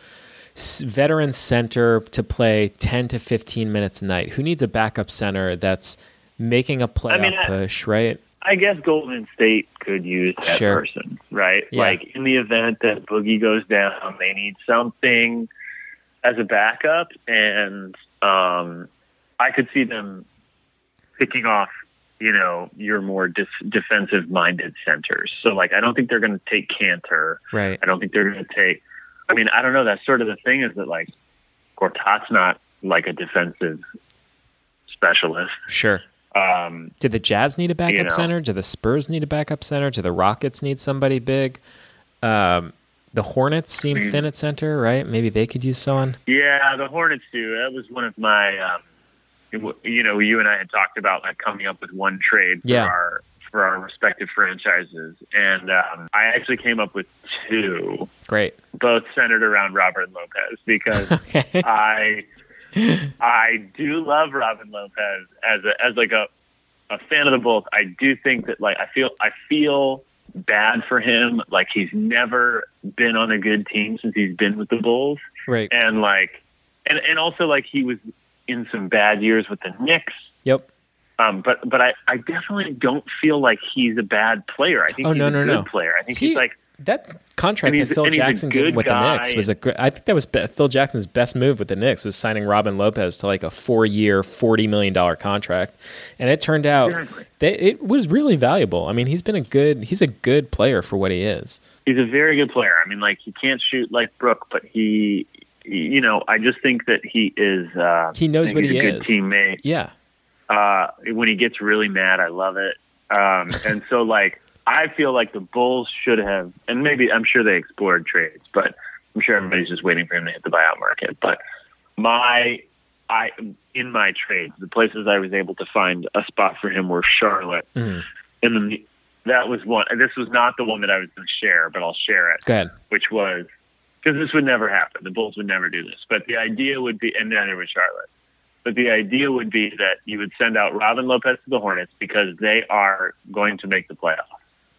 veteran center to play 10 to 15 minutes a night? Who needs a backup center that's making a playoff mean, I- push, right? I guess Golden State could use that Sure. person, right? Yeah. Like in the event that Boogie goes down, they need something as a backup, and um, I could see them picking off, you know, your more def- defensive-minded centers. So, like, I don't think they're going to take Kanter. Right. I don't think they're going to take. I mean, I don't know. That's sort of the thing is that like Gortat's not like a defensive specialist. Sure. Um, Did the Jazz need a backup You know. center? Do the Spurs need a backup center? Do the Rockets need somebody big? Um, the Hornets seem Mm. thin at center, right? Maybe they could use someone. Yeah, the Hornets do. That was one of my, um, you know, you and I had talked about like coming up with one trade for Yeah. our for our respective franchises, and um, I actually came up with two, Great. both centered around Robert Lopez because Okay. I I do love Robin Lopez as a as like a a fan of the Bulls. I do think that like I feel I feel bad for him. Like he's never been on a good team since he's been with the Bulls right. and like and and also like he was in some bad years with the Knicks. Yep. Um, but but I, I definitely don't feel like he's a bad player. I think Oh, he's no, a no, good no. player. I think He- he's like That contract that Phil and he's a Jackson did with the. Knicks was a great. I think that was be- Phil Jackson's best move with the Knicks was signing Robin Lopez to like a four-year, forty million dollar contract, and it turned out Exactly. that it was really valuable. I mean, he's been a good. He's a good player for what he is. he's a very good player. I mean, like he can't shoot like Brook, but he, you know, I just think that he is. Uh, He knows what he's he a good. Teammate. Yeah. Uh, when he gets really mad, I love it. Um, and so, like, I feel like the Bulls should have, and maybe I'm sure they explored trades, but I'm sure everybody's just waiting for him to hit the buyout market. But my, I in my trades, the places I was able to find a spot for him were Charlotte, Mhm. and then the, that was one. And this was not the one that I was going to share, but I'll share it Go ahead. which was because this would never happen. The Bulls would never do this. But the idea would be, and neither would be Charlotte. But the idea would be that you would send out Robin Lopez to the Hornets because they are going to make the playoffs,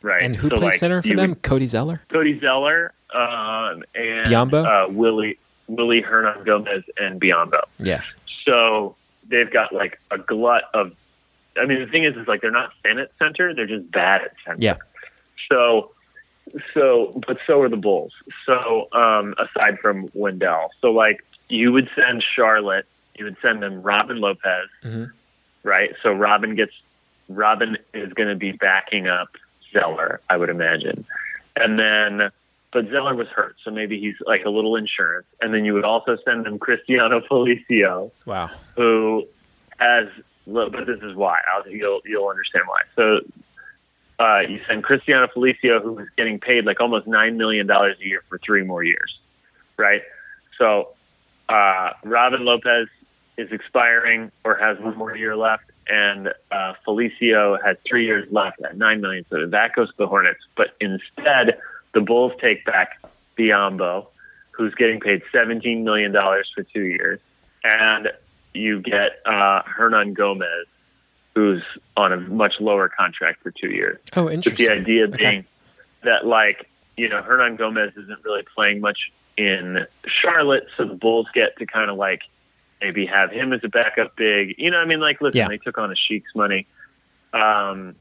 right? And who So, plays like, center for them? would- Cody Zeller. Cody Zeller um, and Biyombo? uh, Willie Willy Hernangomez and Biyombo. Yeah. So they've got like a glut of. I mean, the thing is, is like they're not thin at center; they're just bad at center. Yeah. So, so, but so are the Bulls. So, um, aside from Wendell, so like you would send Charlotte, you would send them Robin Lopez, Mhm. right? So Robin gets Robin is going to be backing up Zeller, I would imagine, and then. But Zeller was hurt, so maybe he's like a little insurance. And then you would also send them Cristiano Felicio, Wow. who has but this is why I'll, you'll you'll understand why. So uh, you send Cristiano Felicio, who is getting paid like almost nine million dollars a year for three more years, right? So uh, Robin Lopez is expiring or has one more year left, and uh, Felicio has three years left at nine million. So that goes to the Hornets. But instead, the Bulls take back Biyombo, who's getting paid seventeen million dollars for two years, and you get uh, Hernangomez, who's on a much lower contract for two years. Oh, With interesting. the idea Okay. being that, like, you know, Hernangomez isn't really playing much in Charlotte, so the Bulls get to kind of like maybe have him as a backup big. You know, I mean, like, listen, Yeah. they took on Asik's money. Um,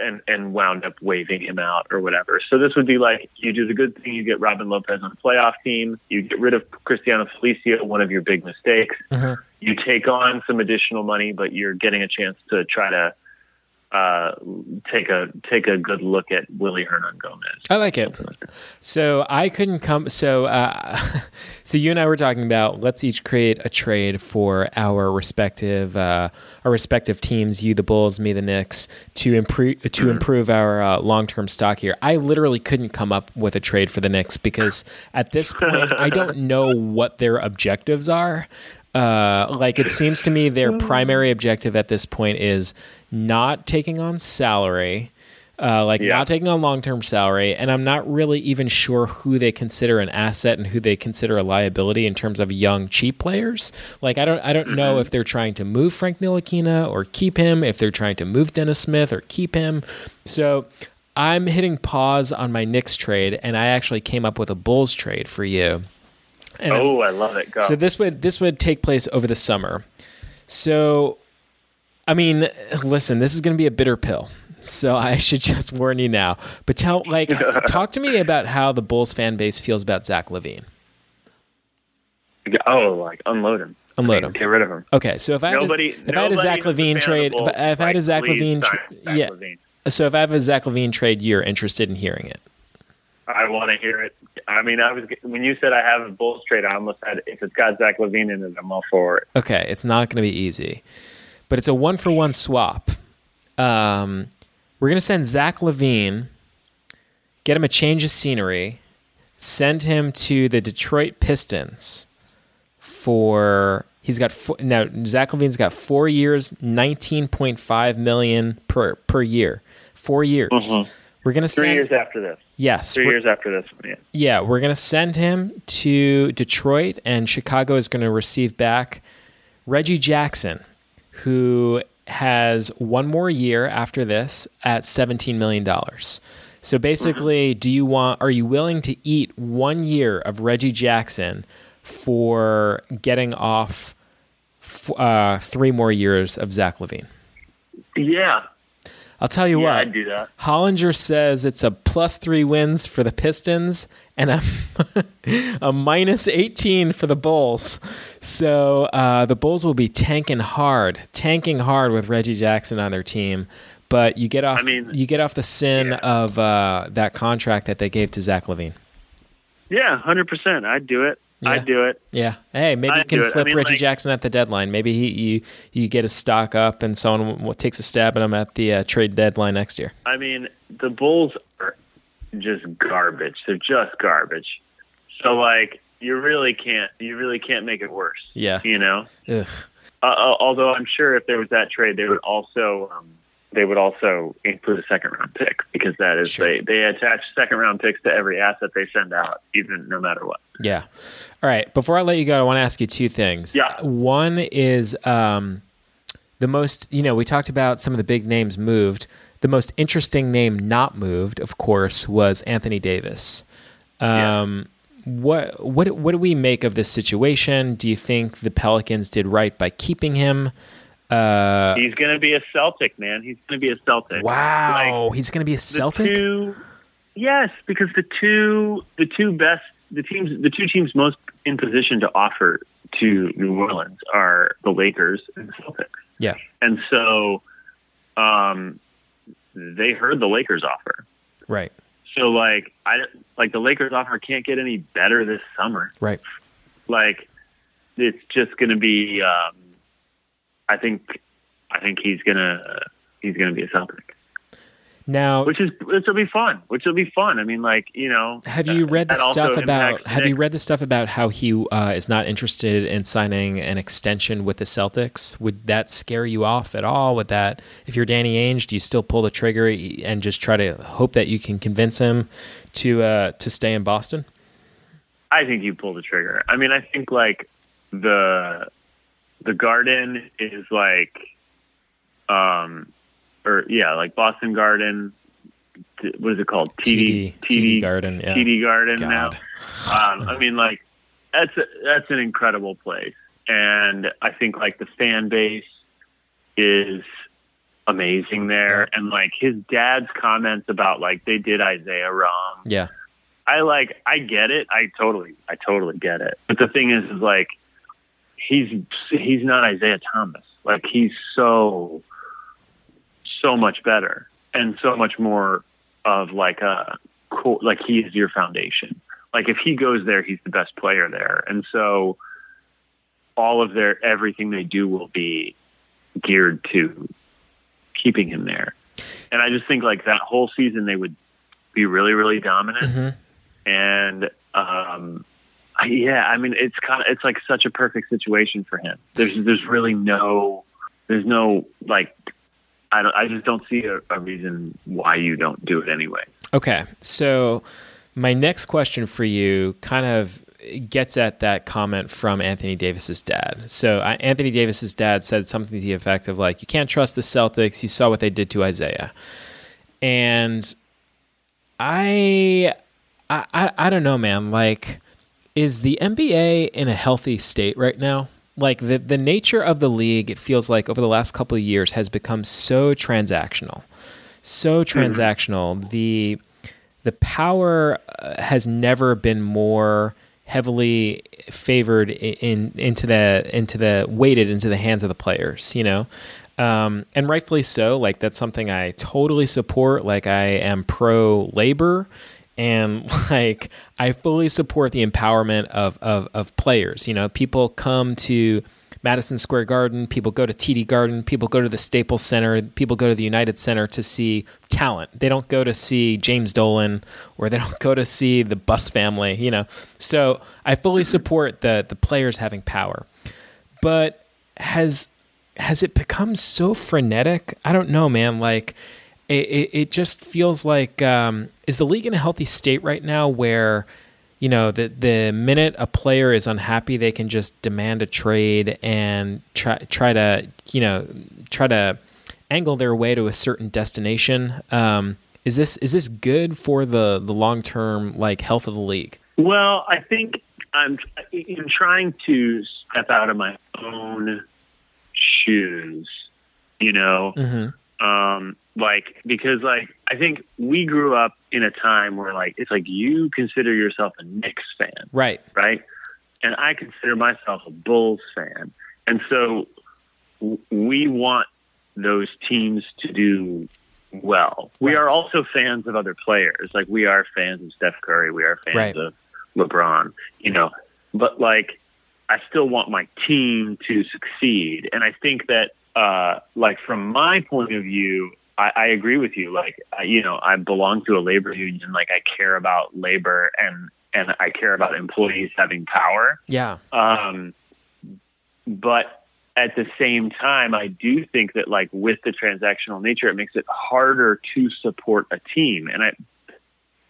and, and wound up waving him out or whatever. So this would be like you do the good thing, you get Robin Lopez on the playoff team, you get rid of Cristiano Felicio, one of your big mistakes, Mhm. you take on some additional money, but you're getting a chance to try to uh, take a take a good look at Willy Hernangomez. I like it. So I couldn't come. So, uh, so you and I were talking about let's each create a trade for our respective uh, our respective teams. You, the Bulls, me, the Knicks, to improve to improve our uh, long term stock here. I literally couldn't come up with a trade for the Knicks because at this point I don't know what their objectives are. Uh, like it seems to me their primary objective at this point is not taking on salary uh, like Yeah. not taking on long term salary, and I'm not really even sure who they consider an asset and who they consider a liability in terms of young cheap players. Like I don't I don't know if they're trying to move Frank Ntilikina or keep him, if they're trying to move Dennis Smith or keep him. So I'm hitting pause on my Knicks trade, and I actually came up with a Bulls trade for you. And I'm- Oh, I love it. Go. so this would this would take place over the summer. So, I mean, listen, this is going to be a bitter pill. So I should just warn you now. But tell, like, talk to me about how the Bulls fan base feels about Zach LaVine. oh, like unload him. Unload him. Get rid of him. Okay, so if I had Nobody. a, if I had a Zach LaVine trade, if, Bulls, I- if I had a Zach LaVine, tra- Zach yeah. LaVine. So if I have a Zach LaVine trade, you're interested in hearing it. I want to hear it. I mean, I was when you said I have a Bulls trade, I almost said if it's got Zach LaVine in it, I'm all for it. Okay, it's not going to be easy, but it's a one for one swap. Um, we're going to send Zach LaVine, get him a change of scenery, send him to the Detroit Pistons for. He's got four, now. Zach LaVine's got four years, nineteen point five million per per year. Four years. We're going to Three send. years after this. yes, Three years after this. Yeah. yeah, we're going to send him to Detroit, and Chicago is going to receive back Reggie Jackson, who has one more year after this at $17 million. So basically, do you want, are you willing to eat one year of Reggie Jackson for getting off f- uh, three more years of Zach LaVine? Yeah. I'll tell you Yeah, what. I'd do that. Hollinger says it's a plus three wins for the Pistons and a, a minus 18 for the Bulls. So uh, the Bulls will be tanking hard, tanking hard with Reggie Jackson on their team. But you get off, I mean, you get off the sin yeah. of uh, that contract that they gave to Zach LaVine. Yeah, hundred percent. I'd do it. Yeah. I'd do it. Yeah. Hey, maybe you I'd can do it. I flip mean, Reggie like- Jackson at the deadline. Maybe he, you you get a stock up and someone takes a stab at him at the uh, trade deadline next year. I mean, the Bulls are just garbage. They're just garbage. So like, you really can't. You really can't make it worse. Yeah. You know. Uh, uh, although I'm sure if there was that trade, they would also um, they would also include a second round pick because that is Sure. they they attach second round picks to every asset they send out, even no matter what. Yeah. All right. Before I let you go, I want to ask you two things. Yeah. One is um, the most, you know, we talked about some of the big names moved. The most interesting name not moved, of course, was Anthony Davis. Um, What what what do we make of this situation? Do you think the Pelicans did right by keeping him? Uh, He's going to be a Celtic, man. He's going to be a Celtic. wow, he's going to be a Celtic. two, yes, because the two the two best the teams the two teams most in position to offer to New Orleans are the Lakers and the Celtics. Yeah. And so um they heard the Lakers offer. Right. So like I like the Lakers offer can't get any better this summer. Right. Like it's just going to be um I think I think he's going to he's to be a Celtic Now, which is which will be fun. Which will be fun. I mean, like you know, Have you read the stuff about? Have you read the stuff about how he uh, is not interested in signing an extension with the Celtics? Would that scare you off at all? With that, if you're Danny Ainge, do you still pull the trigger and just try to hope that you can convince him to uh, to stay in Boston? I think you pull the trigger. I mean, I think like the the Garden is like, um, or yeah, like Boston Garden. What is it called? TD, TD Garden, yeah. TD Garden God. now. Um, I mean, like that's a, that's an incredible place, and I think like the fan base is amazing there, and like his dad's comments about like they did Isaiah wrong. Yeah, I like I get it. I totally I totally get it. But the thing is is like he's he's not Isaiah Thomas. Like he's so so much better and so much more of like a cool like he is your foundation. Like if he goes there he's the best player there. And so all of their everything they do will be geared to keeping him there. And I just think like that whole season they would be really really dominant Mhm. and um yeah i mean it's kind of it's like such a perfect situation for him there's there's really no there's no like I don't. I just don't see a, a reason why you don't do it anyway. Okay, so my next question for you kind of gets at that comment from Anthony Davis's dad. So uh, Anthony Davis's dad said something to the effect of like, "You can't trust the Celtics. You saw what they did to Isaiah," and I, I, I, I don't know, man. Like, is the NBA in a healthy state right now? Like the the nature of the league, it feels like over the last couple of years has become so transactional, so mm-hmm. transactional. Mm-hmm. The the power uh, has never been more heavily favored in, in, into the into the weighted into the hands of the players you know um, and rightfully so like that's something i totally support like i am pro labor and like i fully support the empowerment of, of of players you know people come to Madison Square Garden, people go to TD Garden, people go to the Staples Center, people go to the United Center to see talent. They don't go to see James Dolan or they don't go to see the Buss family, you know. So I fully mm-hmm. support the the players having power. But has has it become so frenetic? I don't know, man. Like it, it, just feels like um, is the league in a healthy state right now where you know, the the minute a player is unhappy, they can just demand a trade and try try to you know try to angle their way to a certain destination. Um, is this is this good for the the long term like health of the league? Well, I think I'm in trying to step out of my own shoes. You know, mm-hmm. Um, like because like I think we grew up in a time where like it's like you consider yourself a Knicks fan, right? Right, and I consider myself a Bulls fan, and so w- we want those teams to do well. Right. We are also fans of other players, like we are fans of Steph Curry, we are fans right. of LeBron, you know, but like I still want my team to succeed, and I think that uh, like from my point of view, I, I agree with you. Like, I, you know, I belong to a labor union. Like, I care about labor and and I care about employees having power. Yeah. Um, but at the same time, I do think that like with the transactional nature, it makes it harder to support a team. And I,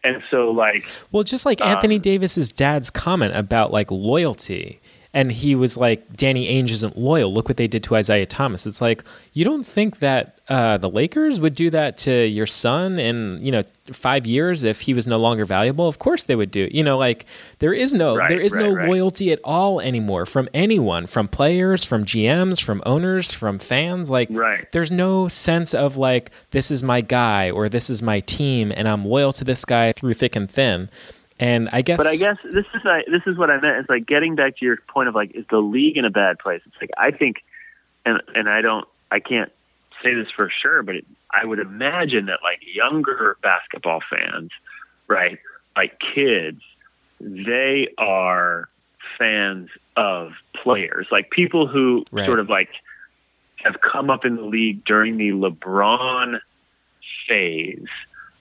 and so like, well, just like um, Anthony Davis's dad's comment about like loyalty, and he was like, Danny Ainge isn't loyal. Look what they did to Isaiah Thomas. It's like you don't think that uh, the Lakers would do that to your son in you know five years if he was no longer valuable? Of course they would do. You know, like there is no right, there is right, no right. loyalty at all anymore from anyone, from players, from GMs, from owners, from fans. Like there's no sense of like this is my guy or this is my team and I'm loyal to this guy through thick and thin. And I guess, but I guess this is like, this is what I meant. It's like getting back to your point of like, is the league in a bad place? It's like I think, and and I don't, I can't say this for sure, but it, I would imagine that like younger basketball fans, right, like kids, they are fans of players, like people who right. sort of like have come up in the league during the LeBron phase,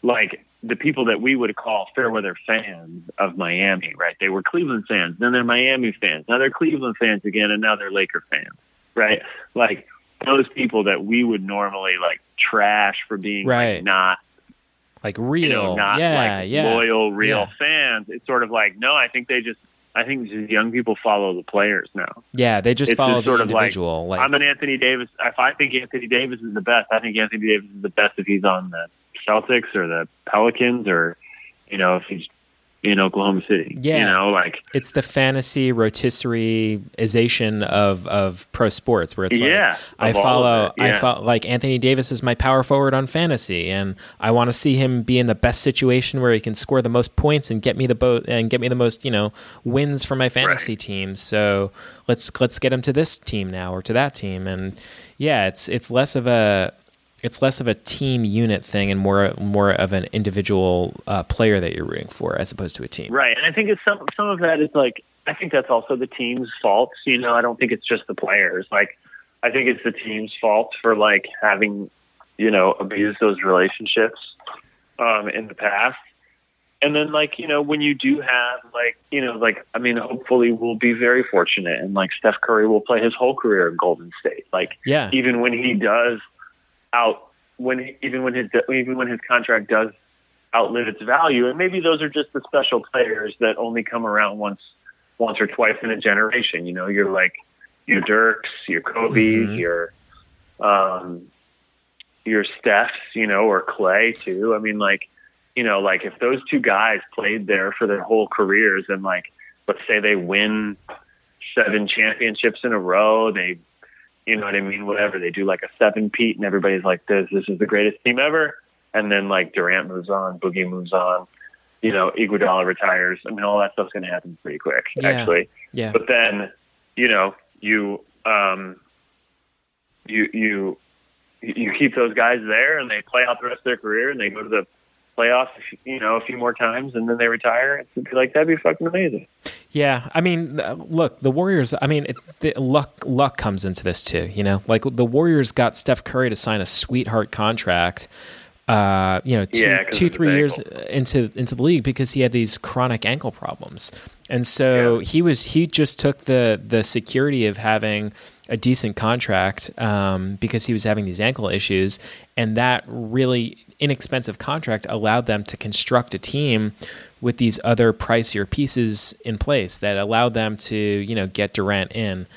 like the people that we would call fair weather fans of Miami, right? They were Cleveland fans, then they're Miami fans, now they're Cleveland fans again, and now they're Laker fans, right? Like those people that we would normally like trash for being right. like not like real, you know, not yeah, like yeah. loyal, real yeah. fans. It's sort of like no, I think they just I think just young people follow the players now. Yeah, they just it's follow just the sort individual. Of like, like, I'm an Anthony Davis. If I think Anthony Davis is the best, I think Anthony Davis is the best if he's on the Celtics or the Pelicans or you know if he's in Oklahoma City. Yeah, you know, like it's the fantasy rotisserieization of of pro sports, where it's yeah, like I follow, yeah. I follow, like Anthony Davis is my power forward on fantasy, and I want to see him be in the best situation where he can score the most points and get me the boat and get me the most you know wins for my fantasy right. team. So let's let's get him to this team now or to that team, and yeah, it's it's less of a it's less of a team unit thing and more more of an individual uh, player that you're rooting for as opposed to a team. Right, and I think it's some some of that is like I think that's also the team's fault. You know, I don't think it's just the players. Like I think it's the team's fault for like having you know abused those relationships um, in the past. And then, like you know, when you do have like you know, like I mean, hopefully we'll be very fortunate, and like Steph Curry will play his whole career in Golden State. Like, yeah, even when he does out when even when his even when his contract does outlive its value, and maybe those are just the special players that only come around once once or twice in a generation. You know, you're like your Dirks, your Kobe's, Mhm. your um, your Stephs, you know, or Clay too. I mean, like you know, like if those two guys played there for their whole careers, and like let's say they win seven championships in a row, they you know what I mean? Whatever they do, like a seven peat, and everybody's like, "This, this is the greatest team ever." And then like Durant moves on, Boogie moves on, you know, Iguodala retires. I mean, all that stuff's going to happen pretty quick, Yeah. actually. Yeah. But then, you know, you um, you you you keep those guys there, and they play out the rest of their career, and they go to the playoffs, you know, a few more times, and then they retire. It's like that'd be fucking amazing. Yeah, I mean, uh, look, the Warriors. I mean, it, the luck luck comes into this too. You know, like the Warriors got Steph Curry to sign a sweetheart contract. Uh, you know, two, Yeah, two three years into into the league because he had these chronic ankle problems, and so Yeah. he was he just took the the security of having a decent contract um, because he was having these ankle issues, and that really inexpensive contract allowed them to construct a team with these other pricier pieces in place that allowed them to you know get Durant in.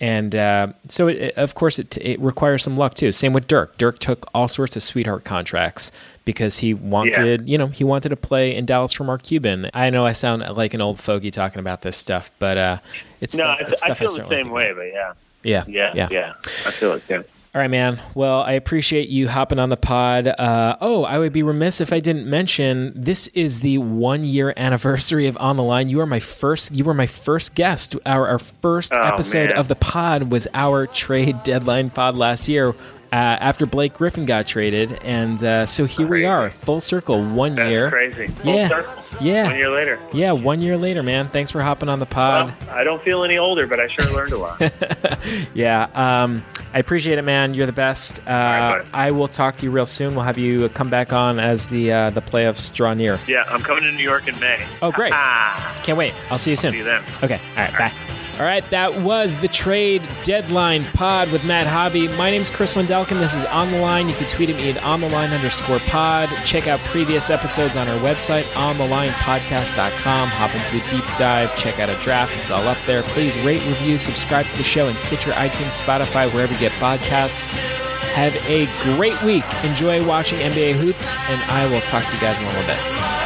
And uh, so, it, it- of course, it, it requires some luck too. Same with Dirk. Dirk took all sorts of sweetheart contracts because he wanted, you know, he wanted to play in Dallas for Mark Cuban. I know I sound like an old fogey talking about this stuff, but uh, it's No, stuff, I, it's I stuff feel the same way, about. but yeah, Yeah, yeah, yeah. yeah, I feel it too. All right, man. Well, I appreciate you hopping on the pod. Uh, oh, I would be remiss if I didn't mention this is the one year anniversary of On the Line. You are my first. You were my first guest. Our, our first Oh, episode man. of the pod was our trade deadline pod last year. Uh, after Blake Griffin got traded, and uh, so here we are, full circle, one That's year. crazy. Full Yeah. circle. Yeah. One year later. Yeah, one year later, man. Thanks for hopping on the pod. Well, I don't feel any older, but I sure learned a lot. Yeah, um, I appreciate it, man. You're the best. Uh, right. I will talk to you real soon. We'll have you come back on as the uh, the playoffs draw near. yeah, I'm coming to New York in May. Oh, great. Can't wait. I'll see you soon. see you then. Okay. All right. Bye. All right. That was the trade deadline pod with Matt Hobby. My name's Chris Wendelkin. This is On the Line. You can tweet at me at on the line underscore pod. Check out previous episodes on our website, onthelinepodcast.com. Hop into a deep dive. Check out a draft. It's all up there. Please rate, review, subscribe to the show in Stitcher, iTunes, Spotify, wherever you get podcasts. Have a great week. Enjoy watching NBA hoops, and I will talk to you guys in a little bit.